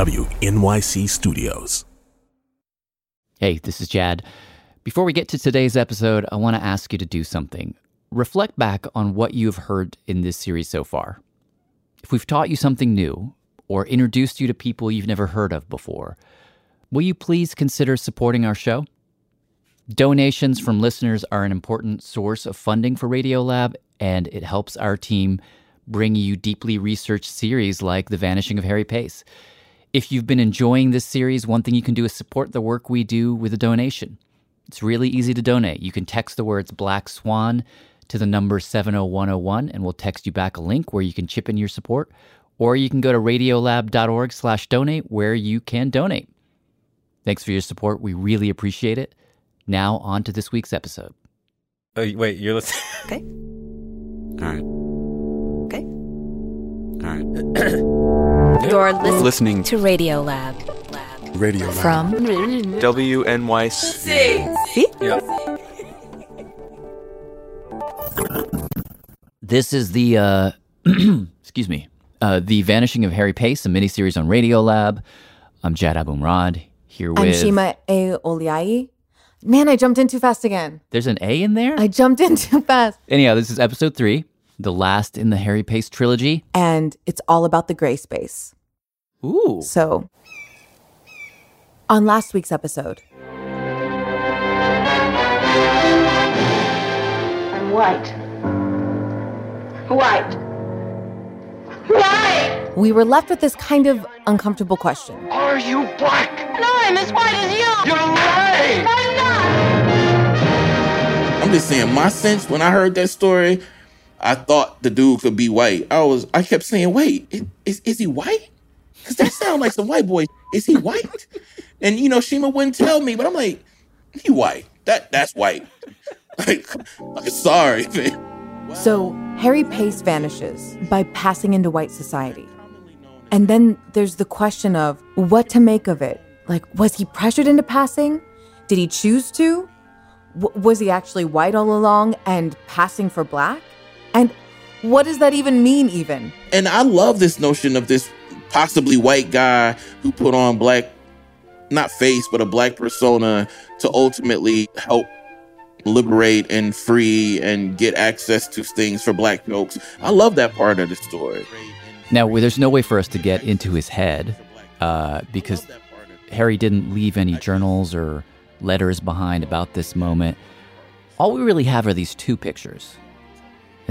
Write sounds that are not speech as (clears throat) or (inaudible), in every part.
WNYC Studios. Hey, this is Jad. Before we get to today's episode, I want to ask you to do something. Reflect back on what you've heard in this series so far. If we've taught you something new or introduced you to people you've never heard of before, will you please consider supporting our show? Donations from listeners are an important source of funding for Radiolab, and it helps our team bring you deeply researched series like The Vanishing of Harry Pace. If you've been enjoying this series, one thing you can do is support the work we do with a donation. It's really easy to donate. You can text the words Black Swan to the number 70101 and we'll text you back a link where you can chip in your support or you can go to radiolab.org slash donate where you can donate. Thanks for your support. We really appreciate it. Now on to this week's episode. Oh, wait, you're listening. (laughs) Okay. All right. Okay. All right. (clears throat) You're listening, Listening to Radio Lab. Radio Lab. From WNYC. See? Yeah. This is the, uh, (clears throat) excuse me, uh, The Vanishing of Harry Pace, a miniseries on Radio Lab. I'm Jad Abumrad here I'm with. Shima A. Oliaee. Man, I jumped in too fast again. There's an A in there? I jumped in (laughs) too fast. Anyhow, this is episode three, the last in the Harry Pace trilogy. And it's all about the gray space. Ooh. So, on last week's episode, I'm white. White. White! we were left with this kind of uncomfortable question. Are you black? No, I'm as white as you! You're lying! I'm not! I'm just saying, my sense when I heard that story, I thought the dude could be white. I was, I kept saying, wait, is is he white? Because that sounds like some white boy. Is he white? And you know, Shima wouldn't tell me, but I'm like, he white. That that's white. (laughs) Like, I'm sorry, man. So, Harry Pace vanishes by passing into white society. And then there's the question of what to make of it. Like, was he pressured into passing? Did he choose to? W- was he actually white all along and passing for black? And what does that even mean, even? And I love this notion of this possibly white guy who put on black, not face, but a black persona to ultimately help liberate and free and get access to things for black folks. I love that part of the story. Now, there's no way for us to get into his head uh, because Harry didn't leave any journals or letters behind about this moment. All we really have are these two pictures.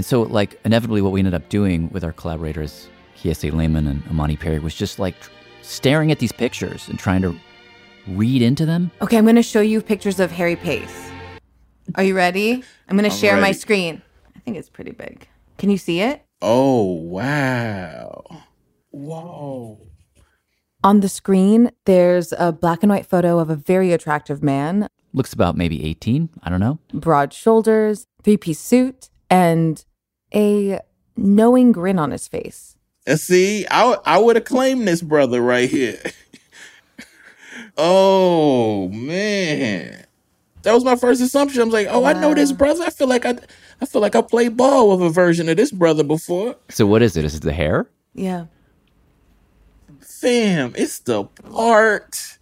And so, like, inevitably, what we ended up doing with our collaborators, Kiese Laymon and Imani Perry, was just like staring at these pictures and trying to read into them. Okay, I'm going to show you pictures of Harry Pace. Are you ready? I'm going to share my screen. I think it's pretty big. Can you see it? Oh, wow. Whoa. On the screen, there's a black and white photo of a very attractive man, Looks about maybe 18. I don't know. broad shoulders, three piece suit, and a knowing grin on his face. And see, I I would have claimed this brother right here. (laughs) oh man, that was my first assumption. I was like, oh, I know this brother. I feel like I, I feel like I played ball with a version of this brother before. So, what is it? Is it the hair? Yeah. Fam, it's the part,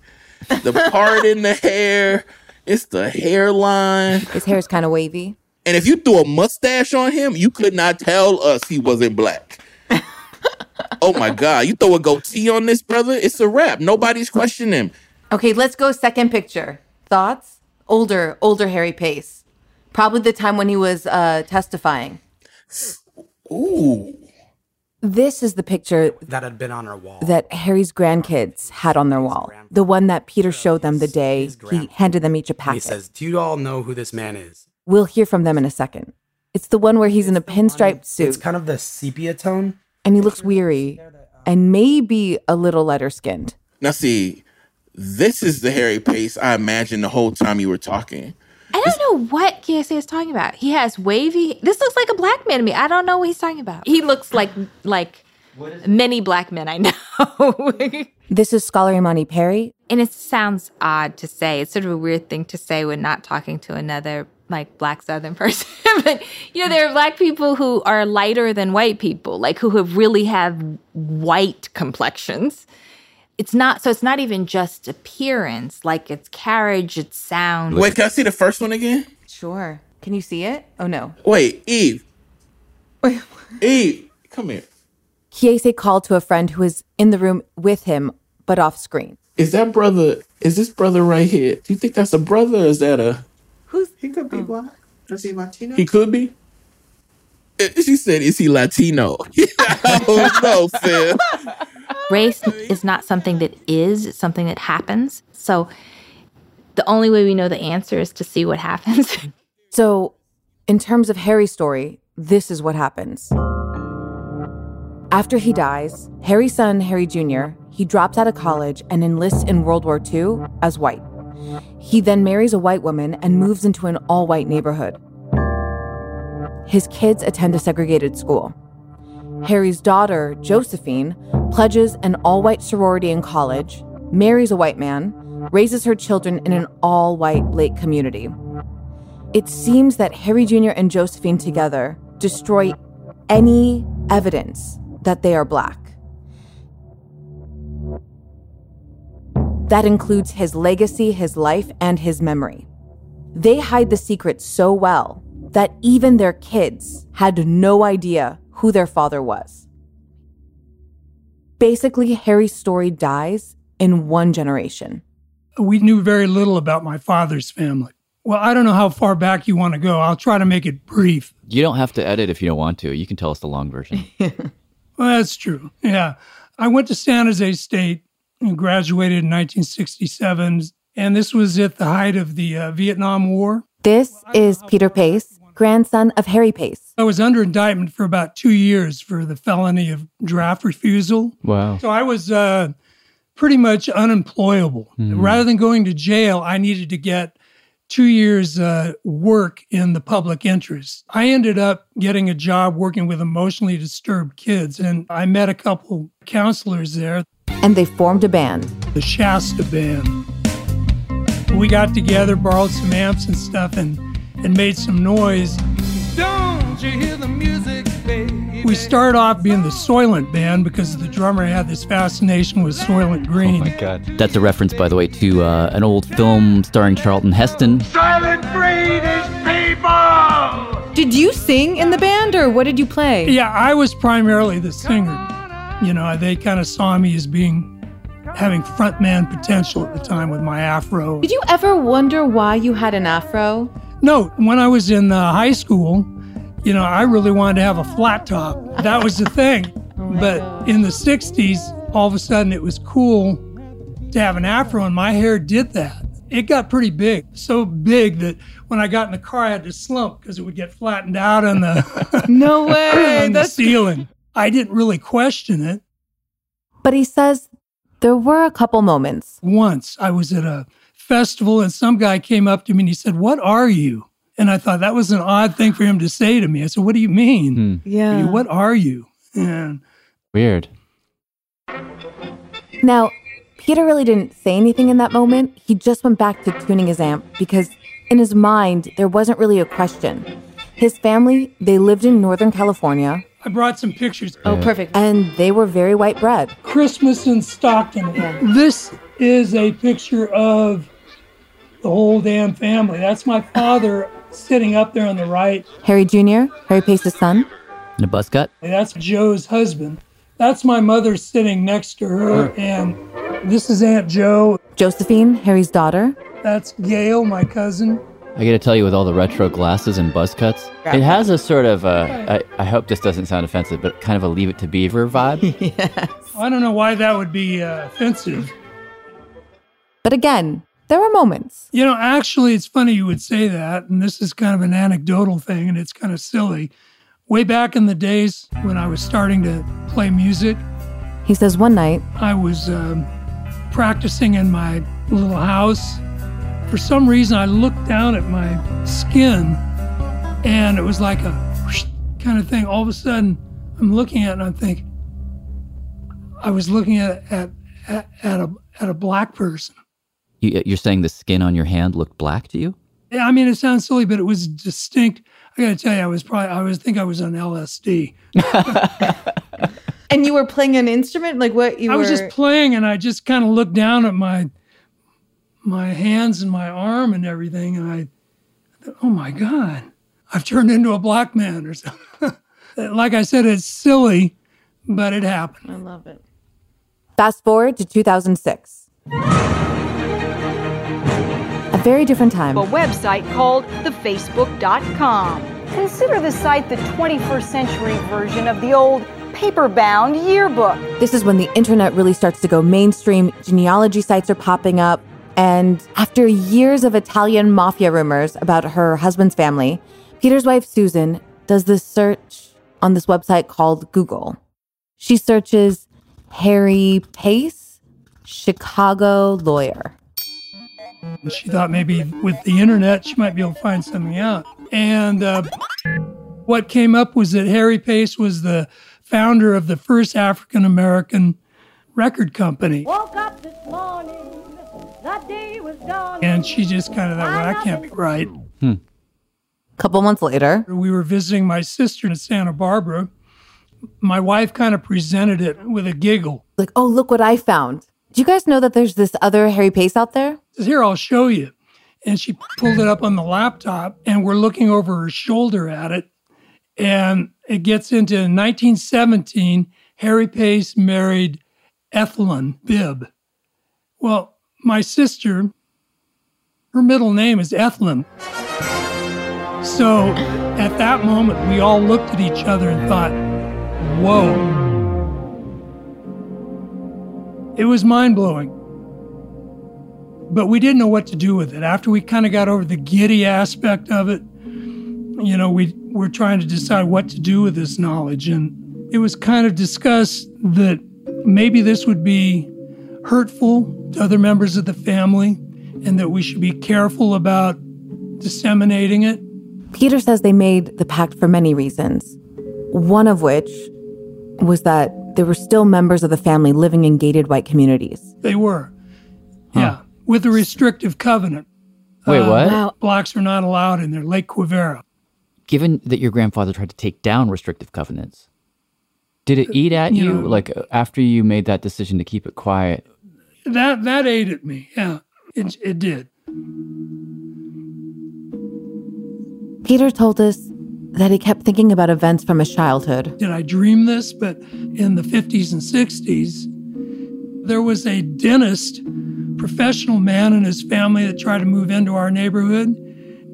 the part in the (laughs) hair. It's the hairline. His hair is kind of wavy. And if you threw a mustache on him, you could not tell us he wasn't black. (laughs) oh my God. You throw a goatee on this brother, it's a wrap. Nobody's questioning him. Okay, let's go second picture. Thoughts? Older, older Harry Pace. Probably the time when he was uh, testifying. Ooh. This is the picture that had been on our wall. that Harry's grandkids had on their wall. The one that Peter showed them the day he handed them each a And he says, "Do you all know who this man is?" We'll hear from them in a second. It's the one where he's in a pinstriped suit. It's kind of the sepia tone. and he looks weary and maybe a little lighter skinned. Now, see, this is the Harry Pace I imagined the whole time you were talking. I don't know what Kiese is talking about. He has wavy. This looks like a black man to me. I don't know what he's talking about. He looks like like many black men I know. (laughs) This is scholar Imani Perry. and it sounds odd to say. It's sort of a weird thing to say when not talking to another like black southern (laughs) person. but you know, there are black people who are lighter than white people, like who have really have white complexions. It's not so it's not even just appearance, like it's carriage, it's sound. Wait, can I see the first one again? Sure. Can you see it? Oh no. Wait, Eve. (laughs) Wait eve, come here. Kiese called to a friend who was in the room with him, but off screen. Is that brother? Is this brother right here? Do you think that's a brother? Or is that a? Who's he could be oh. black? Is he Latino? He could be. (laughs) She said, "Is he Latino?" oh no, Phil. Race is not something that is, it's something that happens. So the only way we know the answer is to see what happens. (laughs) So, in terms of Harry's story, this is what happens. After he dies, Harry's son, Harry Jr., he drops out of college and enlists in World War II as white. He then marries a white woman and moves into an all white neighborhood. His kids attend a segregated school. Harry's daughter, Josephine, pledges an all white sorority in college, marries a white man, raises her children in an all white Lake community. It seems that Harry Jr. and Josephine together destroy any evidence that they are black. That includes his legacy, his life, and his memory. They hide the secret so well that even their kids had no idea who their father was. Basically, Harry's story dies in one generation. We knew very little about my father's family. Well, I don't know how far back you want to go. I'll try to make it brief. You don't have to edit if you don't want to. You can tell us the long version. (laughs) Well, that's true. Yeah. I went to San Jose State and graduated in 1967. And this was at the height of the uh, Vietnam War. This is Peter Pace, grandson of Harry Pace. I was under indictment for about two years for the felony of draft refusal. Wow. So I was uh, pretty much unemployable. Rather than going to jail, I needed to get two years uh, work in the public interest. I ended up getting a job working with emotionally disturbed kids, and I met a couple counselors there, And they formed a band. the Shasta Band. We got together, borrowed some amps and stuff, and, and made some noise. Don't you hear the music, baby? We started off being the Soylent Band because the drummer had this fascination with Soylent Green. Oh my God. That's a reference, by the way, to uh, an old film starring Charlton Heston. Silent British people! Did you sing in the band or what did you play? Yeah, I was primarily the singer. You know, they kind of saw me as being having frontman potential at the time with my afro. Did you ever wonder why you had an afro? No, when I was in uh, high school, you know, I really wanted to have a flat top. That was the thing. (laughs) but in the 60s, all of a sudden it was cool to have an afro, and my hair did that. It got pretty big, so big that when I got in the car, I had to slump because it would get flattened out on the (laughs) No way. (laughs) on the That's ceiling. I didn't really question it. But he says there were a couple moments. Once I was at a festival and some guy came up to me and he said, What are you? And I thought that was an odd thing for him to say to me. I said, What do you mean? Hmm. Yeah. What are you? And Weird. Now, Peter really didn't say anything in that moment. He just went back to tuning his amp because in his mind, there wasn't really a question. His family, they lived in Northern California. I brought some pictures. Oh, perfect. And they were very white bread. Christmas in Stockton. This is a picture of the whole damn family. That's my father sitting up there on the right. Harry Jr., Harry Pace's son. And a buzz cut? That's Joe's husband. That's my mother sitting next to her. And this is Aunt Joe. Josephine, Harry's daughter. That's Gail, my cousin. I got to tell you, with all the retro glasses and buzz cuts, it has a sort of, uh, I, I hope this doesn't sound offensive, but kind of a Leave It to Beaver vibe. (laughs) yes. I don't know why that would be uh, offensive. But again, there are moments. You know, actually, it's funny you would say that. And this is kind of an anecdotal thing, and it's kind of silly. Way back in the days when I was starting to play music, He says one night, I was um, practicing in my little house. For some reason, I looked down at my skin and it was like a whoosh kind of thing. All of a sudden, I'm looking at it and I'm thinking, I was looking at, at, at, at, a, at a black person. You, uh, you're saying the skin on your hand looked black to you? Yeah, I mean, it sounds silly, but it was distinct. I got to tell you, I was probably, I was think I was on LSD. (laughs) And you were playing an instrument? Like what you I were was just playing and I just kind of looked down at my my hands and my arm and everything and I thought, oh my God, I've turned into a black man or something. (laughs) like I said, it's silly, but it happened. I love it. Fast forward to 2006. A very different time. A website called thefacebook.com. Consider the site the 21st century version of the old paper-bound yearbook. This is when the internet really starts to go mainstream. Genealogy sites are popping up. And after years of Italian mafia rumors about her husband's family, Peter's wife, Susan, does this search on this website called Google. She searches Harry Pace, Chicago lawyer. She thought maybe with the internet, she might be able to find something out. And uh, what came up was that Harry Pace was the founder of the first African American record company. Woke up this morning, And she just kind of thought, well, that can't be right. A couple months later, We were visiting my sister in Santa Barbara. My wife kind of presented it with a giggle. like, oh, look what I found. Do you guys know that there's this other Harry Pace out there? Says, Here, I'll show you. And she pulled it up on the laptop, and we're looking over her shoulder at it. And it gets into 1917. Harry Pace married Ethelyn Bibb. Well, my sister, her middle name is Ethelyn. So at that moment, we all looked at each other and thought, whoa. It was mind blowing. But we didn't know what to do with it. After we kind of got over the giddy aspect of it, you know, we were trying to decide what to do with this knowledge. And it was kind of discussed that maybe this would be hurtful to other members of the family and that we should be careful about disseminating it. Peter says they made the pact for many reasons. One of which was that there were still members of the family living in gated white communities. They were. Yeah, with a restrictive covenant. Wait, Uh, what? Blacks are not allowed in there, Lake Quivira. Given that your grandfather tried to take down restrictive covenants, did it eat at you you, know- like uh, after you made that decision to keep it quiet? That that ate at me. Yeah, it, it did. Peter told us that he kept thinking about events from his childhood. Did I dream this? But in the 50s and 60s, there was a dentist, professional man and his family that tried to move into our neighborhood.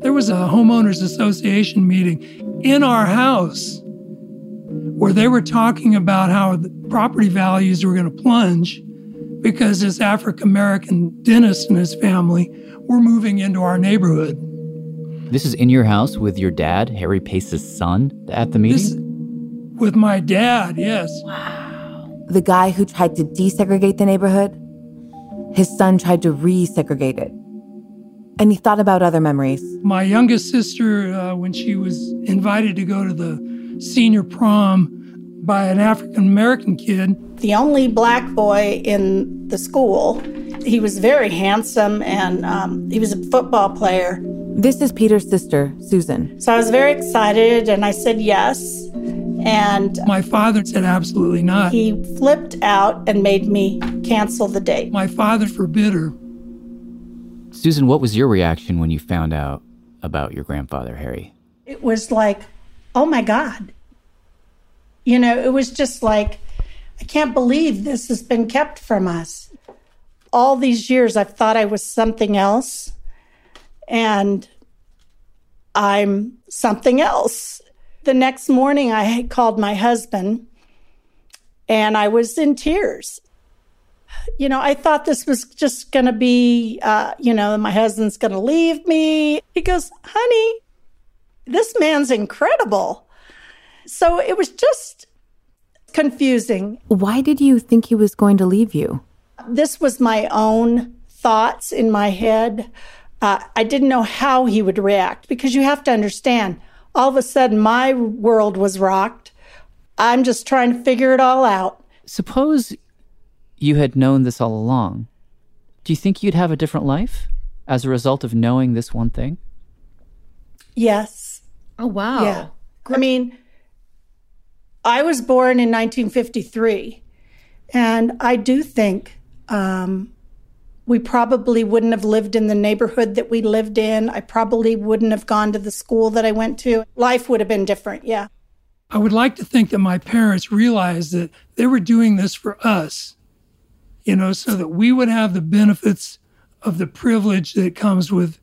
There was a homeowners association meeting in our house where they were talking about how the property values were going to plunge because this African American dentist and his family were moving into our neighborhood. This is in your house with your dad, Harry Pace's son, at the meeting? This, with my dad, yes. Wow. The guy who tried to desegregate the neighborhood, his son tried to resegregate it. And he thought about other memories. My youngest sister, uh, when she was invited to go to the senior prom by an African American kid, the only black boy in the school. He was very handsome and um, he was a football player. This is Peter's sister, Susan. So I was very excited and I said yes. And my father said absolutely not. he flipped out and made me cancel the date. My father forbid her. Susan, what was your reaction when you found out about your grandfather, Harry? It was like, oh my God. You know, it was just like, I can't believe this has been kept from us. All these years, I've thought I was something else, and I'm something else. The next morning, I called my husband, and I was in tears. You know, I thought this was just going to be, uh, you know, my husband's going to leave me. He goes, honey, this man's incredible. So it was just confusing. Why did you think he was going to leave you? This was my own thoughts in my head. Uh, I didn't know how he would react because you have to understand, all of a sudden, my world was rocked. I'm just trying to figure it all out. Suppose you had known this all along. Do you think you'd have a different life as a result of knowing this one thing? Yes. Oh, wow. Yeah. I mean, I was born in 1953, and I do think um, we probably wouldn't have lived in the neighborhood that we lived in. I probably wouldn't have gone to the school that I went to. Life would have been different, yeah. I would like to think that my parents realized that they were doing this for us, you know, so that we would have the benefits of the privilege that comes with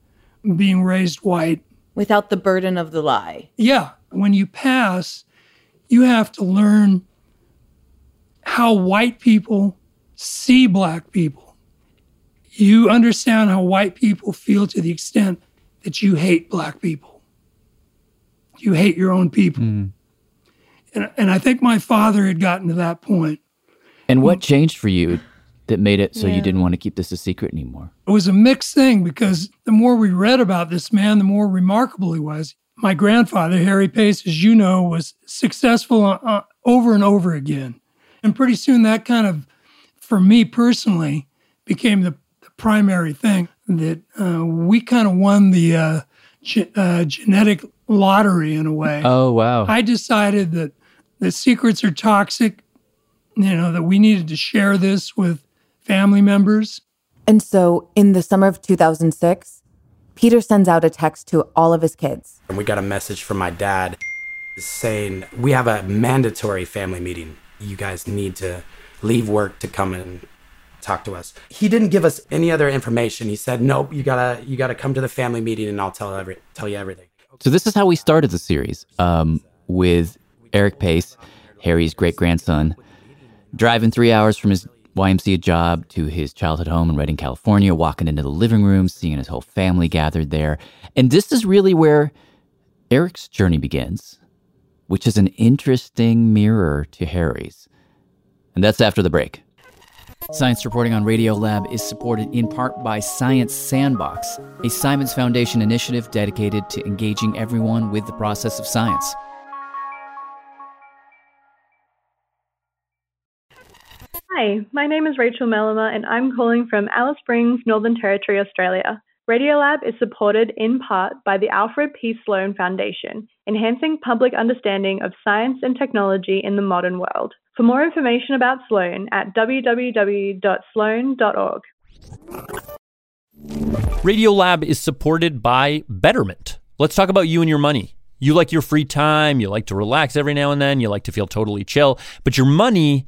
being raised white. Without the burden of the lie. Yeah. When you pass, you have to learn how white people see black people. You understand how white people feel to the extent that you hate black people. You hate your own people. Mm. And, and I think my father had gotten to that point. And what changed for you that made it so Yeah. you didn't want to keep this a secret anymore? It was a mixed thing because the more we read about this man, the more remarkable he was. My grandfather, Harry Pace, as you know, was successful uh, over and over again. And pretty soon that kind of, for me personally, became the, the primary thing that uh, we kind of won the uh, ge- uh, genetic lottery in a way. Oh, wow. I decided that the secrets are toxic, you know, that we needed to share this with family members. And so in the summer of 2006, Peter sends out a text to all of his kids. And we got a message from my dad saying, We have a mandatory family meeting. You guys need to leave work to come and talk to us. He didn't give us any other information. He said, Nope, you gotta you gotta come to the family meeting and I'll tell every tell you everything. So this is how we started the series um, with Eric Pace, Harry's great grandson, driving three hours from his YMCA job to his childhood home in Redding, California, walking into the living room, seeing his whole family gathered there. And this is really where Eric's journey begins, which is an interesting mirror to Harry's. And that's after the break. Science reporting on Radiolab is supported in part by Science Sandbox, a Simons Foundation initiative dedicated to engaging everyone with the process of science. Hi, my name is Rachel Mellama, and I'm calling from Alice Springs, Northern Territory, Australia. Radiolab is supported in part by the Alfred P. Sloan Foundation, enhancing public understanding of science and technology in the modern world. For more information about Sloan at www.sloan.org. Radiolab is supported by Betterment. Let's talk about you and your money. You like your free time, you like to relax every now and then, you like to feel totally chill, but your money,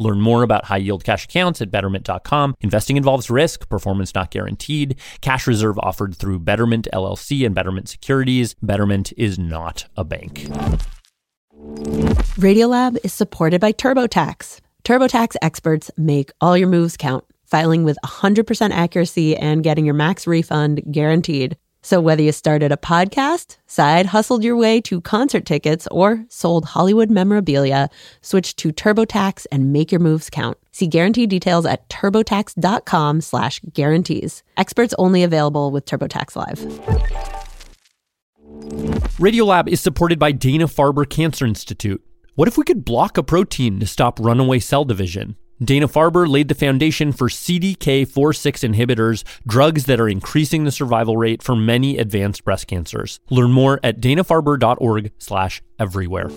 Learn more about high yield cash accounts at betterment.com. Investing involves risk, performance not guaranteed. Cash reserve offered through Betterment LLC and Betterment Securities. Betterment is not a bank. Radiolab is supported by TurboTax. TurboTax experts make all your moves count, filing with 100% accuracy and getting your max refund guaranteed. So whether you started a podcast, side hustled your way to concert tickets, or sold Hollywood memorabilia, switch to TurboTax and make your moves count. See guarantee details at turbotax.com slash guarantees. Experts only available with TurboTax Live. Radiolab is supported by Dana Farber Cancer Institute. What if we could block a protein to stop runaway cell division? Dana Farber laid the foundation for CDK4/6 inhibitors, drugs that are increasing the survival rate for many advanced breast cancers. Learn more at danafarber.org/everywhere.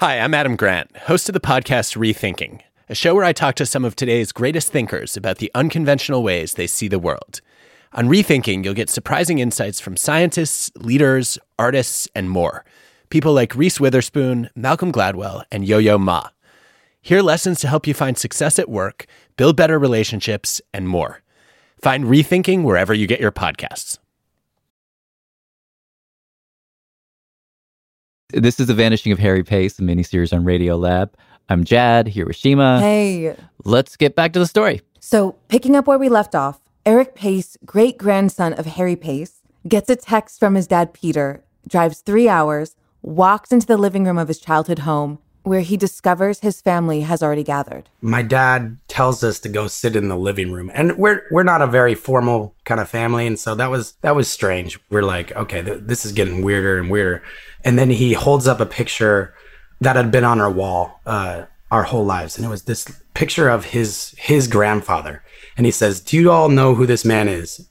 Hi, I'm Adam Grant, host of the podcast Rethinking, a show where I talk to some of today's greatest thinkers about the unconventional ways they see the world. On Rethinking, you'll get surprising insights from scientists, leaders, artists, and more. People like Reese Witherspoon, Malcolm Gladwell, and Yo Yo Ma. Hear lessons to help you find success at work, build better relationships, and more. Find Rethinking wherever you get your podcasts. This is The Vanishing of Harry Pace, a miniseries on Radio Lab. I'm Jad, here with Shima. Hey. Let's get back to the story. So, picking up where we left off, Eric Pace, great grandson of Harry Pace, gets a text from his dad, Peter, drives three hours, walks into the living room of his childhood home, where he discovers his family has already gathered. My dad tells us to go sit in the living room, and we're we're not a very formal kind of family, and so that was that was strange. We're like, okay, th- this is getting weirder and weirder. And then he holds up a picture that had been on our wall uh, our whole lives, and it was this picture of his his grandfather. And he says, "Do you all know who this man is?"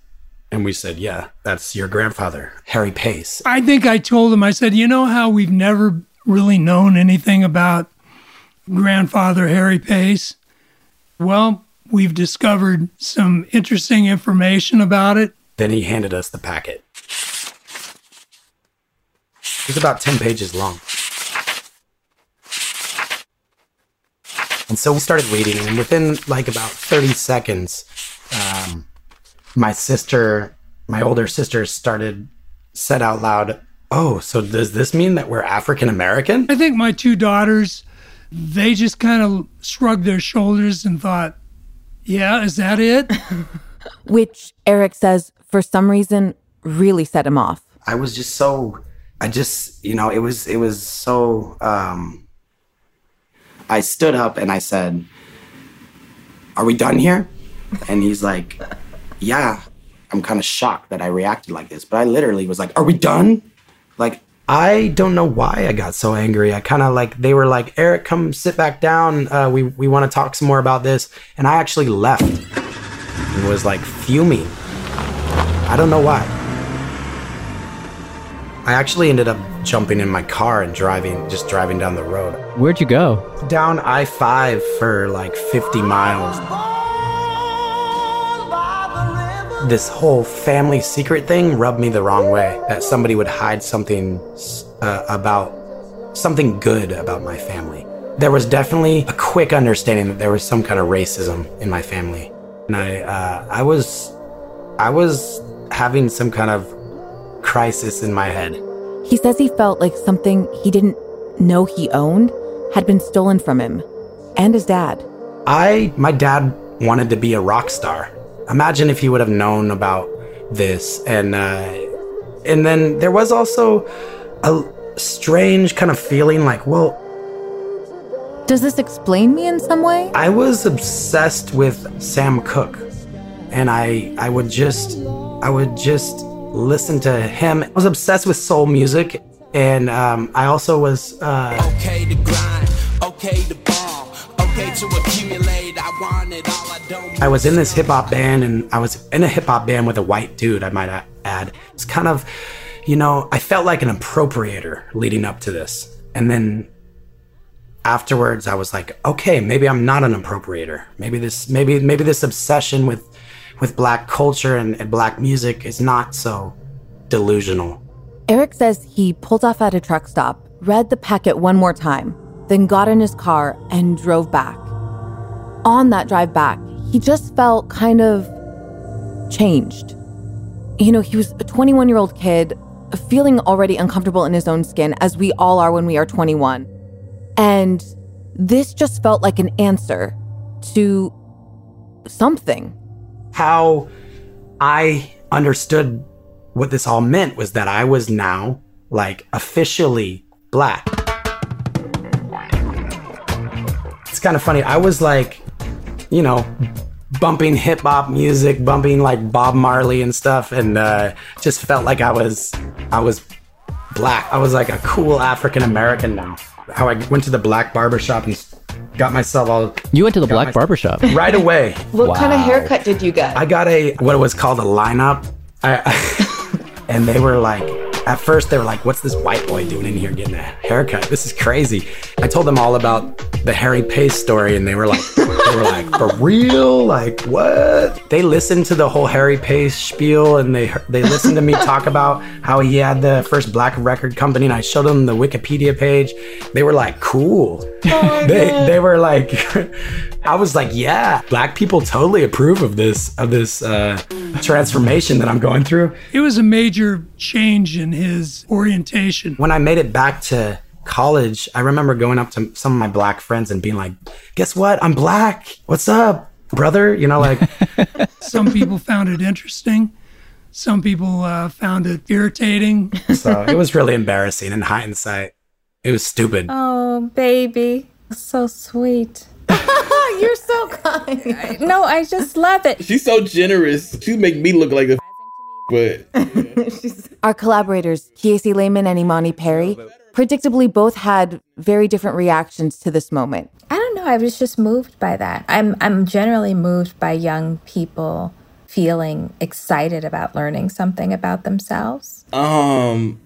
And we said, "Yeah, that's your grandfather, Harry Pace." I think I told him, I said, you know how we've never really known anything about grandfather Harry Pace? Well, we've discovered some interesting information about it. Then he handed us the packet. It was about 10 pages long. And so we started reading, and within like about 30 seconds, um, my sister, my older sister, started said out loud, Oh, so does this mean that we're African American? I think my two daughters, they just kind of shrugged their shoulders and thought, yeah, is that it? (laughs) Which Eric says, for some reason, really set him off. I was just so, I just, you know, it was, it was so, um, I stood up and I said, Are we done here? And he's like, Yeah. I'm kind of shocked that I reacted like this, but I literally was like, Are we done? Like, I don't know why I got so angry. I kind of like, they were like, Eric, come sit back down. Uh, we, we want to talk some more about this. And I actually left and was like fuming. I don't know why. I actually ended up jumping in my car and driving, just driving down the road. Where'd you go? Down I 5 for like 50 miles. This whole family secret thing rubbed me the wrong way. That somebody would hide something uh, about something good about my family. There was definitely a quick understanding that there was some kind of racism in my family, and I, uh, I was, I was having some kind of crisis in my head. He says he felt like something he didn't know he owned had been stolen from him and his dad. I, my dad wanted to be a rock star. Imagine if he would have known about this. And, uh, and then there was also a strange kind of feeling like, well, Does this explain me in some way? I was obsessed with Sam Cooke. And I, I would just, I would just listen to him. I was obsessed with soul music. And um, I also was, uh, Okay to grind, okay to ball, okay to accumulate. I want it all, I don't. I was in this hip hop band, and I was in a hip hop band with a white dude, I might add. It's kind of, you know, I felt like an appropriator leading up to this. And then afterwards, I was like, okay, maybe I'm not an appropriator. Maybe this, maybe, maybe this obsession with, with black culture and, and black music is not so delusional. Eric says he pulled off at a truck stop, read the packet one more time, then got in his car and drove back. On that drive back, he just felt kind of changed. You know, he was a 21 year old kid, feeling already uncomfortable in his own skin, as we all are when we are 21. And this just felt like an answer to something. How I understood what this all meant was that I was now like officially black. Kind of funny. I was like, you know, bumping hip hop music, bumping like Bob Marley and stuff, and uh, just felt like I was, I was black. I was like a cool African American now. How I went to the black barber shop and got myself all. You went to the black my- barber shop. (laughs) right away. What kind of haircut did you get? I got a what was called a lineup, I, (laughs) and they were like At first, they were like, What's this white boy doing in here getting a haircut? This is crazy. I told them all about the Harry Pace story, and they were like, They were like, For real? Like, what? They listened to the whole Harry Pace spiel, and they they listened to me talk about how he had the first black record company, and I showed them the Wikipedia page. They were like, Cool. (laughs) they, they were like, (laughs) I was like, yeah, black people totally approve of this of this uh, transformation that I'm going through. It was a major change in his orientation. When I made it back to college, I remember going up to some of my black friends and being like, "Guess what? I'm black. What's up, brother?" You know, like (laughs) Some people found it interesting. Some people uh, found it irritating. so it was really embarrassing in hindsight. It was stupid. Oh, baby. So sweet. (laughs) You're so kind. No, I just love it. She's so generous. She make me look like a but (laughs) Our collaborators, Kiese Laymon and Imani Perry, predictably both had very different reactions to this moment. I don't know. I was just moved by that. I'm I'm generally moved by young people feeling excited about learning something about themselves. um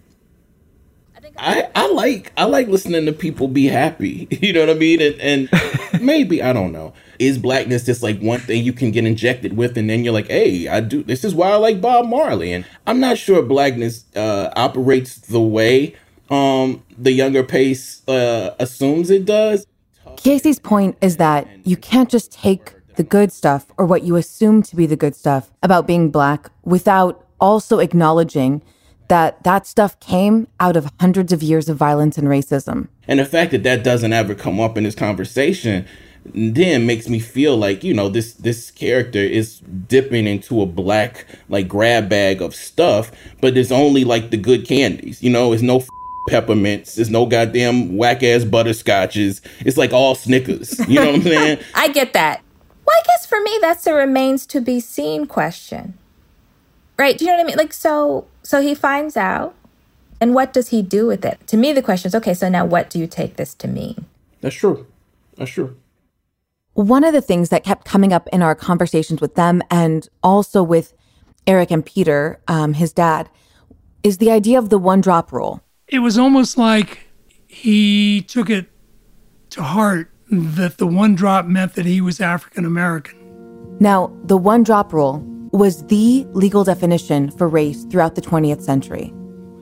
I, I like I like listening to people be happy. (laughs) You know what I mean? And, and (laughs) maybe I don't know. Is blackness just like one thing you can get injected with, and then you're like, hey, I do. This is why I like Bob Marley, and I'm not sure blackness uh, operates the way um, the younger pace uh, assumes it does. Kiese's point is that you can't just take the good stuff or what you assume to be the good stuff about being black without also acknowledging that that stuff came out of hundreds of years of violence and racism. And the fact that that doesn't ever come up in this conversation then makes me feel like you know this this character is dipping into a black like grab bag of stuff but it's only like the good candies you know it's no f- peppermints there's no goddamn whack ass butterscotches it's like all snickers you know what i'm saying (laughs) I get that. Well, I guess for me, that's a remains to be seen question. Right? Do you know what I mean? Like, so, so he finds out, and what does he do with it? To me, the question is, okay, so now what do you take this to mean? that's true that's true One of the things that kept coming up in our conversations with them and also with Eric and Peter, um, his dad, is the idea of the one drop rule. It was almost like he took it to heart that the one drop meant that he was African American. Now, the one drop rule was the legal definition for race throughout the 20th century.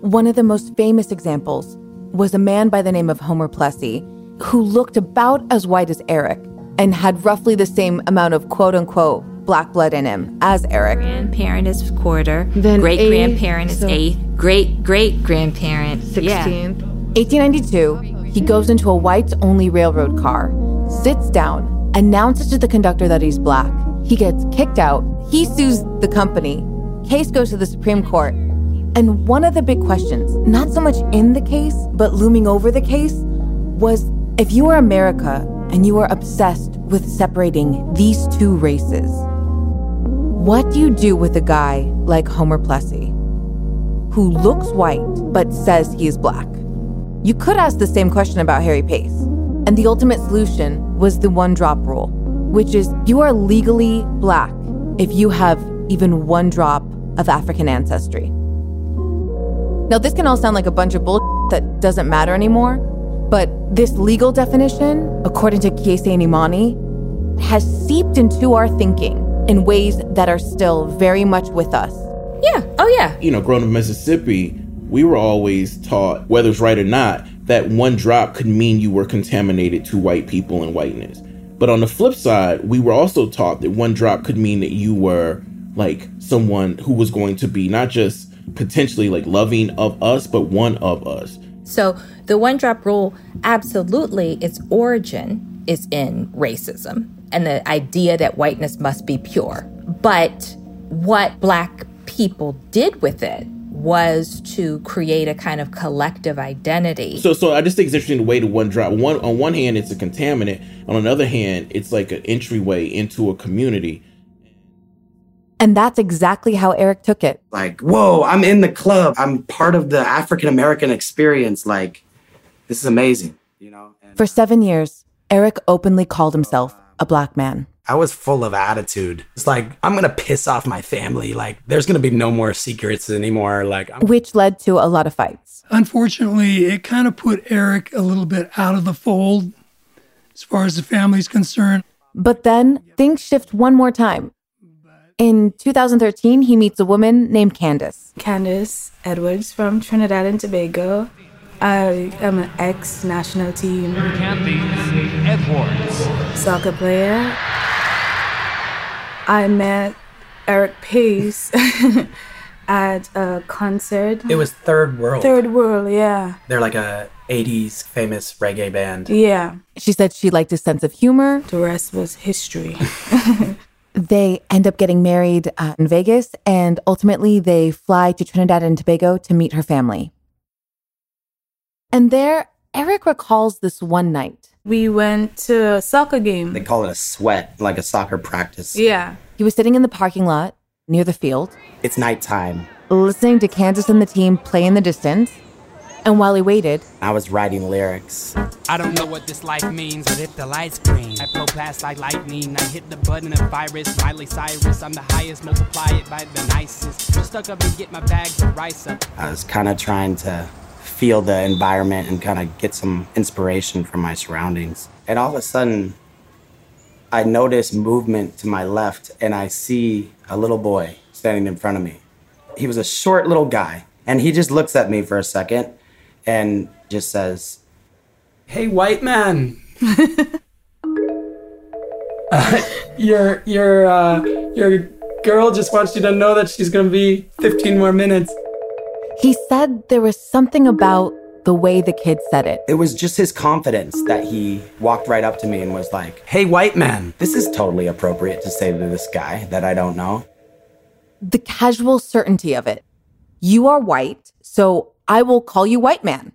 One of the most famous examples was a man by the name of Homer Plessy, who looked about as white as Eric and had roughly the same amount of quote unquote black blood in him as Eric. Grandparent is quarter. Then great eighth, grandparent is so- eighth. Great great grandparent. 16th. 1892, he goes into a whites only railroad car, sits down, announces to the conductor that he's black. He gets kicked out. He sues the company. Case goes to the Supreme Court. And one of the big questions, not so much in the case, but looming over the case, was if you were America and you are obsessed with separating these two races, what do you do with a guy like Homer Plessy, who looks white but says he is black? You could ask the same question about Harry Pace. And the ultimate solution was the one drop rule, which is you are legally black if you have even one drop of African ancestry. Now, this can all sound like a bunch of bull that doesn't matter anymore, but this legal definition, according to Kiese and Imani, has seeped into our thinking in ways that are still very much with us. Yeah. Oh, yeah. you know, growing up in Mississippi, we were always taught, whether it's right or not, that one drop could mean you were contaminated to white people and whiteness. But on the flip side, we were also taught that one drop could mean that you were like someone who was going to be not just potentially like loving of us, but one of us. So the one drop rule, absolutely, its origin is in racism and the idea that whiteness must be pure. But what black people did with it was to create a kind of collective identity. So, so I just think it's interesting the way the one drop. One on one hand, it's a contaminant. On another hand, it's like an entryway into a community. And that's exactly how Eric took it. Like, whoa, I'm in the club. I'm part of the African American experience. Like, this is amazing. you know For seven years, Eric openly called himself a black man. I was full of attitude. It's like, I'm going to piss off my family. Like, there's going to be no more secrets anymore. Like, I'm- which led to a lot of fights. Unfortunately, it kind of put Eric a little bit out of the fold as far as the family's concerned. But then things shift one more time. In 2013, he meets a woman named Candace. Candace Edwards from Trinidad and Tobago. I am an ex national team Edwards. soccer player. I met Eric Pace (laughs) at a concert. it was Third World. Third World, yeah. They're like a 80s famous reggae band. Yeah. She said she liked his sense of humor. The rest was history. (laughs) They end up getting married uh, in Vegas and ultimately they fly to Trinidad and Tobago to meet her family. And there, Eric recalls this one night. we went to a soccer game. They call it a sweat, like a soccer practice. Yeah. He was sitting in the parking lot near the field, It's nighttime. listening to Candace and the team play in the distance. And while he waited, I was writing lyrics. I don't know what this life means, but if the lights green, I blow past like lightning. I hit the button of virus, Miley Cyrus. I'm the highest, multiply it by the nicest. Just stuck up and get my bags of rice up. I was kind of trying to feel the environment and kind of get some inspiration from my surroundings. And all of a sudden, I notice movement to my left and I see a little boy standing in front of me. He was a short little guy and he just looks at me for a second and just says, Hey, white man. (laughs) Uh, your your uh, your girl just wants you to know that she's gonna be 15 more minutes. He said there was something about the way the kid said it. It was just his confidence that he walked right up to me and was like, Hey, white man, this is totally appropriate to say to this guy that I don't know. The casual certainty of it. You are white, so I will call you white man.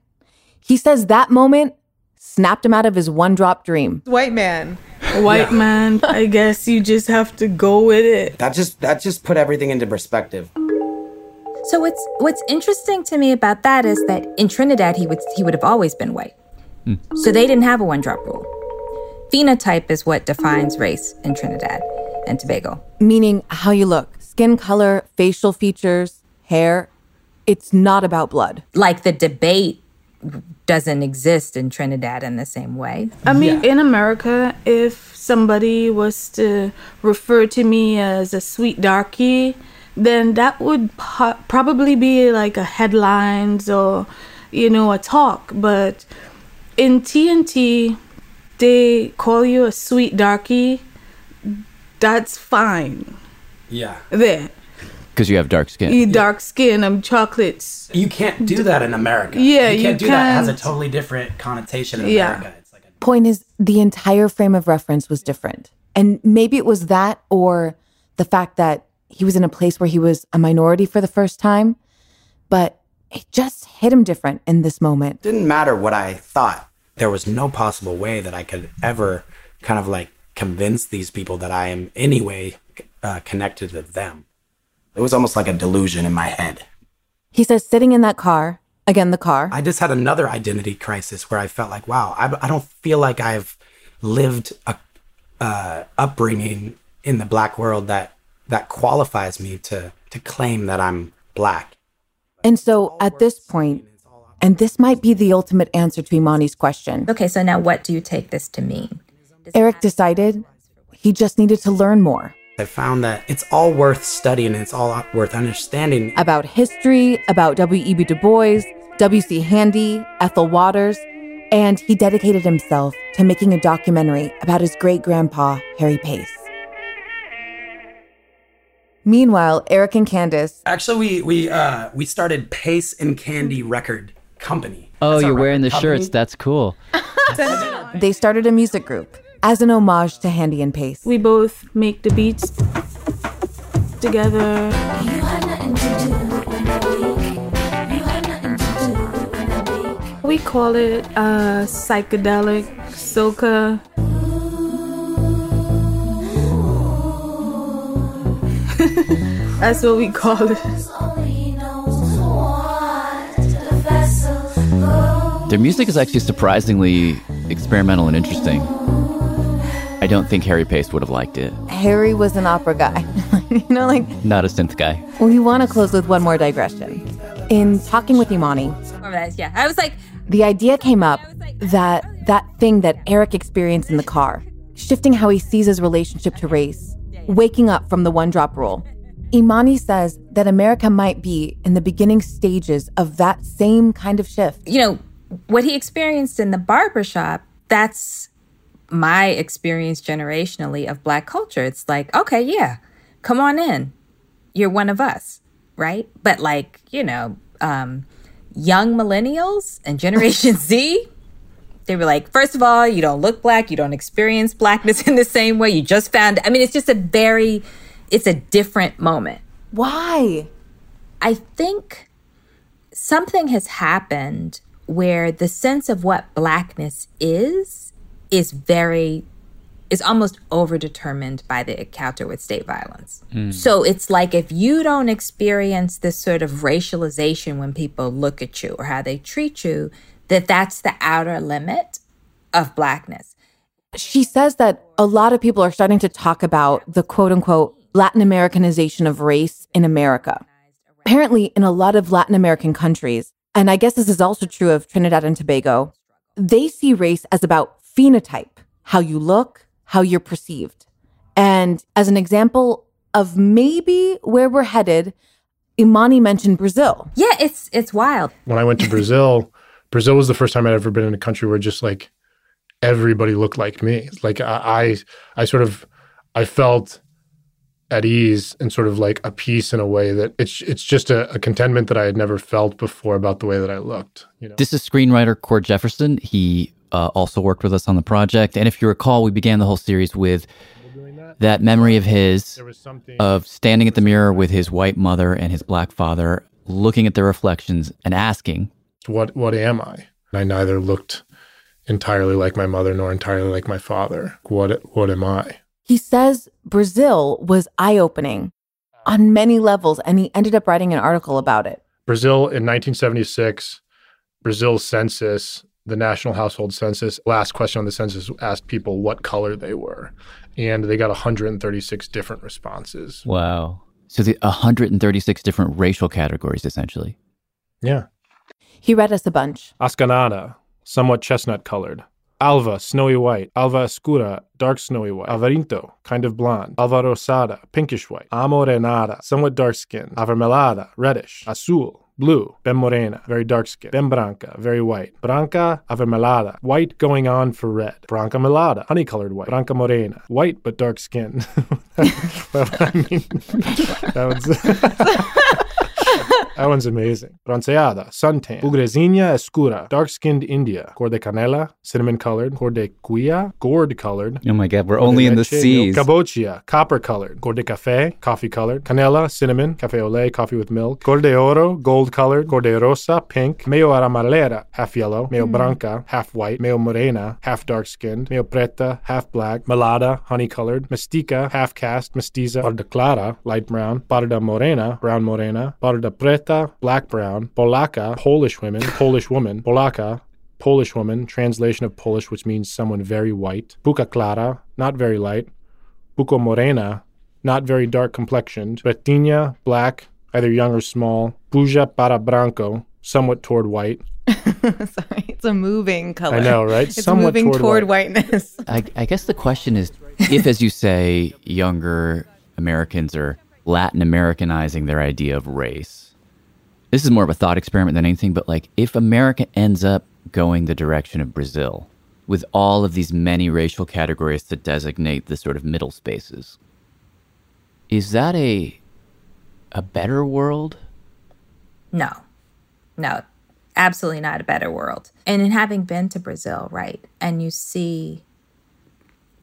He says that moment snapped him out of his one drop dream. White man. White man, I guess you just have to go with it. That just that just put everything into perspective. So what's what's interesting to me about that is that in Trinidad he would he would have always been white. Hmm. So they didn't have a one drop rule. Phenotype is what defines race in Trinidad and Tobago. Meaning how you look, skin color, facial features, hair. It's not about blood. Like the debate doesn't exist in Trinidad in the same way. I mean, in America, if somebody was to refer to me as a sweet darky, then that would po- probably be like a headlines or, you know, a talk. But in TNT, they call you a sweet darky. That's fine. Yeah. There. Because you have dark skin. You dark skin, I'm chocolates. You can't do that in America. Yeah, you can't you do that. It has a totally different connotation in Yeah. America. Point is, the entire frame of reference was different. And maybe it was that or the fact that he was in a place where he was a minority for the first time, but it just hit him different in this moment. didn't matter what I thought. There was no possible way that I could ever kind of like convince these people that I am any way uh, connected to them. It was almost like a delusion in my head. He says, sitting in that car, again, the car, I just had another identity crisis where I felt like, wow, I, I don't feel like I've lived a uh, upbringing in the black world that that qualifies me to to claim that I'm black. And so at this point, and this might be the ultimate answer to Imani's question. Okay, so now what do you take this to mean? Eric decided he just needed to learn more I found that it's all worth studying and it's all worth understanding. about history, about W.E.B. Du Bois, W.C. Handy, Ethel Waters, and he dedicated himself to making a documentary about his great grandpa, Harry Pace. Meanwhile, Eric and Candace, Actually, we we uh we started Pace and Candy Record Company. Oh, That's you're wearing the record shirts. That's cool. (laughs) they started a music group as an homage to Handy and Pace. We both make the beats together. We call it uh, psychedelic soca. (laughs) That's what we call it. Their music is actually surprisingly experimental and interesting. I don't think Harry Pace would have liked it. Harry was an opera guy. (laughs) you know, like, Not a synth guy. we want to close with one more digression. In talking with Imani, Yeah, I was like, the idea came up that that thing that Eric experienced in the car, shifting how he sees his relationship to race, waking up from the one drop rule. Imani says that America might be in the beginning stages of that same kind of shift. you know, what he experienced in the barbershop, that's my experience generationally of black culture. It's like, okay, yeah, come on in. You're one of us, right? But like, you know, um, young millennials and Generation (laughs) Z, they were like, first of all, you don't look black, you don't experience blackness (laughs) in the same way. You just found I mean, it's just a very it's a different moment. Why? I think something has happened where the sense of what blackness is is very is almost overdetermined by the encounter with state violence. Mm. So it's like if you don't experience this sort of racialization when people look at you or how they treat you, that that's the outer limit of blackness. She says that a lot of people are starting to talk about the quote unquote Latin Americanization of race in America. Apparently, in a lot of Latin American countries, and I guess this is also true of Trinidad and Tobago, they see race as about phenotype, how you look, how you're perceived. And as an example of maybe where we're headed, Imani mentioned Brazil. Yeah, it's it's wild. when I went to Brazil, Brazil was the first time I'd ever been in a country where just like everybody looked like me. Like I, I, I sort of, I felt at ease and sort of like a peace in a way that it's it's just a, a contentment that I had never felt before about the way that I looked. You know, This is screenwriter Cord Jefferson. He uh, also worked with us on the project. And if you recall, we began the whole series with that memory of his of standing at the mirror with his white mother and his black father, looking at their reflections and asking, what what am I? I neither looked entirely like my mother nor entirely like my father. What what am I? He says Brazil was eye opening on many levels, and he ended up writing an article about it. Brazil in 1976, Brazil's census, the national household census, last question on the census asked people what color they were. And they got 136 different responses. wow. So the 136 different racial categories, essentially. Yeah. He read us a bunch. Ascanada, somewhat chestnut colored. Alva, snowy white. Alva escura, dark snowy white. Alvarinto, kind of blonde. Alva rosada, pinkish white. Amorenada, somewhat dark skinned. Avermelada, reddish. Azul, blue. Bem morena, very dark skinned. Bem branca, very white. Branca, avermelada, white going on for red. Branca melada, honey colored white. Branca morena, white but dark skinned. (laughs) well, I mean, (laughs) that one's. (laughs) That one's amazing. Bronceada, suntan. Bugrezinha escura, dark-skinned India. Cor de canela, cinnamon-colored. Cor de cuia, gourd-colored. Oh my God, we're only in the leche, seas. Cabochia, copper-colored. Cor de café, coffee-colored. Canela, cinnamon. Café au lait, coffee with milk. Cor de oro, gold-colored. Cor de rosa, pink. Meio aramalera, half yellow. Meio Mm. branca, half white. Meio morena, half dark-skinned. Meio preta, half black. Melada, honey-colored. Mestica, half cast. Mestiza, parda clara, light brown. Parda morena, brown morena. Parda preta, black brown. Polaka, Polish women. Polish woman. Polaka, Polish woman, translation of Polish, which means someone very white. Buca clara, not very light. Buco morena, not very dark complexioned. Pretinha, black, either young or small. Buja para branco, somewhat toward white. (laughs) Sorry, it's a moving color. I know, right? (laughs) It's Somewhat moving toward toward, white. whiteness. (laughs) I, I guess the question is if, as you say, younger Americans are Latin Americanizing their idea of race. This is more of a thought experiment than anything, but like if America ends up going the direction of Brazil with all of these many racial categories to designate the sort of middle spaces, is that a a better world? No, no, absolutely not a better world. And in having been to Brazil, right, and you see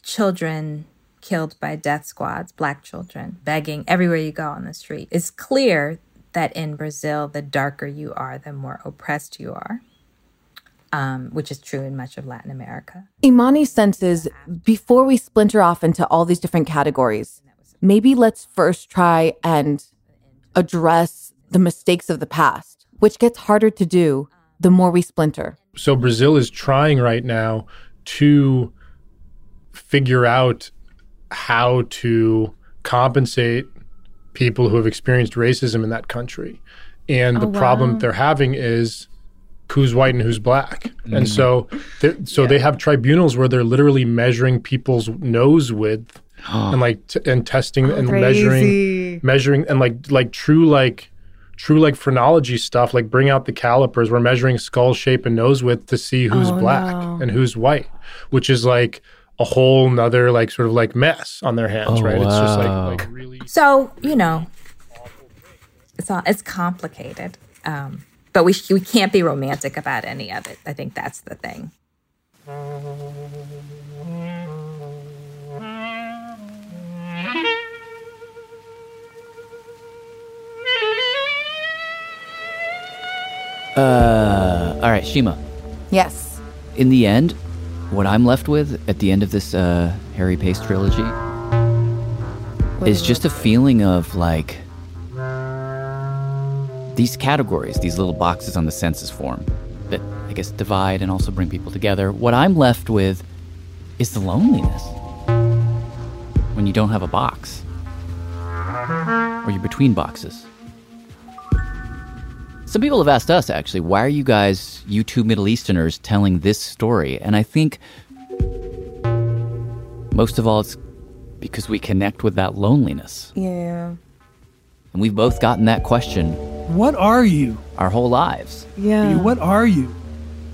children killed by death squads, black children, begging everywhere you go on the street, it's clear that in Brazil, the darker you are, the more oppressed you are, um, which is true in much of Latin America. Imani senses before we splinter off into all these different categories, maybe let's first try and address the mistakes of the past, which gets harder to do the more we splinter. So Brazil is trying right now to figure out how to compensate people who have experienced racism in that country. And the Oh, problem they're having is who's white and who's black. And Mhm. so they're- so they have tribunals where they're literally measuring people's nose width and like t- and testing and Crazy. measuring measuring and like like true like true like phrenology stuff like bring out the calipers we're measuring skull shape and nose width to see who's Oh, black no. and who's white which is like a whole nother like sort of like mess on their hands Oh, right it's just like like really So you know, it's all it's complicated, um, but we we can't be romantic about any of it. I think that's the thing. Uh, all right, Shima. Yes. In the end, what I'm left with at the end of this uh, Harry Pace trilogy is just a feeling of like these categories, these little boxes on the census form that I guess divide and also bring people together. What I'm left with is the loneliness when you don't have a box or you're between boxes. Some people have asked us actually, why are you guys, you two Middle Easterners, telling this story? And I think most of all, it's because we connect with that loneliness. Yeah. And we've both gotten that question What are you? our whole lives. Yeah. What are you?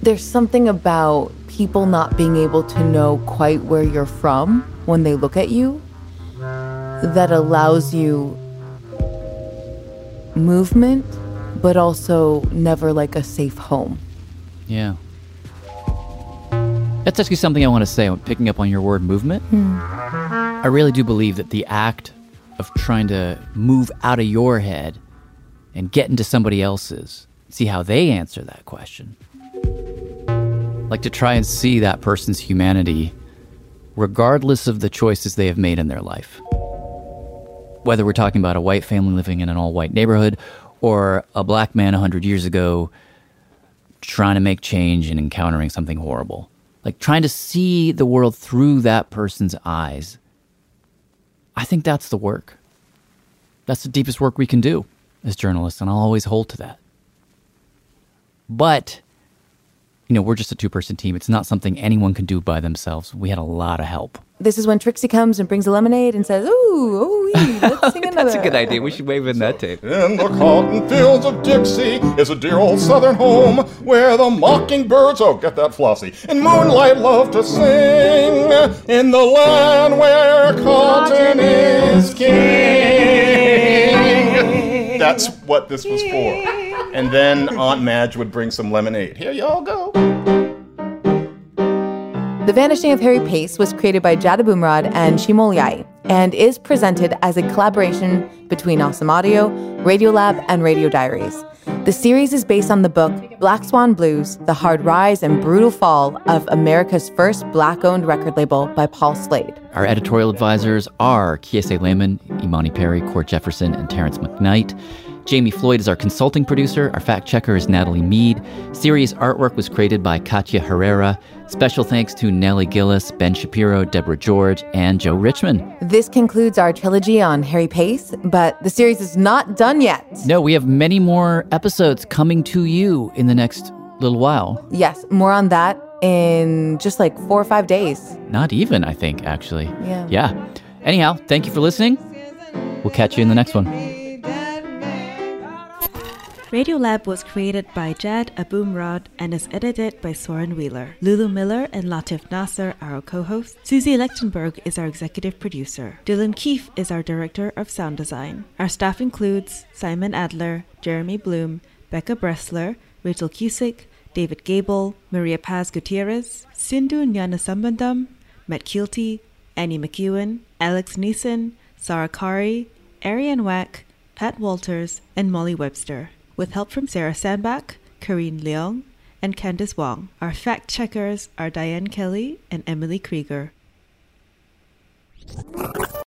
There's something about people not being able to know quite where you're from when they look at you that allows you movement, but also never like a safe home. Yeah. That's actually something I want to say, picking up on your word movement. Hmm. I really do believe that the act of trying to move out of your head and get into somebody else's, see how they answer that question. Like to try and see that person's humanity regardless of the choices they have made in their life. Whether we're talking about a white family living in an all white neighborhood or a black man 100 years ago trying to make change and encountering something horrible. Like trying to see the world through that person's eyes. I think that's the work. That's the deepest work we can do as journalists, and I'll always hold to that. But, you know, we're just a two person team. It's not something anyone can do by themselves. We had a lot of help. This is when Trixie comes and brings a lemonade and says, Ooh, ooh, let's sing another. (laughs) That's a good idea. We should wave in that tape. In the cotton fields of Dixie is a dear old southern home where the mockingbirds, oh, get that flossy, and moonlight love to sing. In the land where cotton is king. That's what this was for. And then Aunt Madge would bring some lemonade. Here y'all go. The Vanishing of Harry Pace was created by Jad Abumrad and Shima Oliaee and is presented as a collaboration between OSM Audio, Radiolab, and Radio Diaries. The series is based on the book Black Swan Blues The Hard Rise and Brutal Fall of America's First Black Owned Record Label by Paul Slade. Our editorial advisors are Kiese Laymon, Imani Perry, Cord Jefferson, and Terrance McKnight. Jami Floyd is our consulting producer. Our fact checker is Natalie Mead. Series artwork was created by Katya Herrera. Special thanks to Nellie Gilles, Ben Shapiro, Deborah George, and Joe Richman. This concludes our trilogy on Harry Pace, but the series is not done yet. No, we have many more episodes coming to you in the next little while. Yes, more on that in just like four or five days. Not even, I think, actually. Yeah. Yeah. Anyhow, thank you for listening. We'll catch you in the next one. Radiolab was created by Jad Abumrad and is edited by Soren Wheeler. Lulu Miller and Latif Nasser are our co-hosts. Susie Lechtenberg is our executive producer. Dylan Keefe is our director of sound design. Our staff includes Simon Adler, Jeremy Bloom, Becca Bressler, Rachel Cusick, David Gebel, Maria Paz Gutierrez, Sindhu Gnanasambandan, Matt Kielty, Annie McEwen, Alex Neeson, Sarah Qari, Ariane Wack, Pat Walters, and Molly Webster, with help from Sarah Sandbach, Carin Leong, and Candice Wong. Our fact checkers are Diane Kelly and Emily Krieger.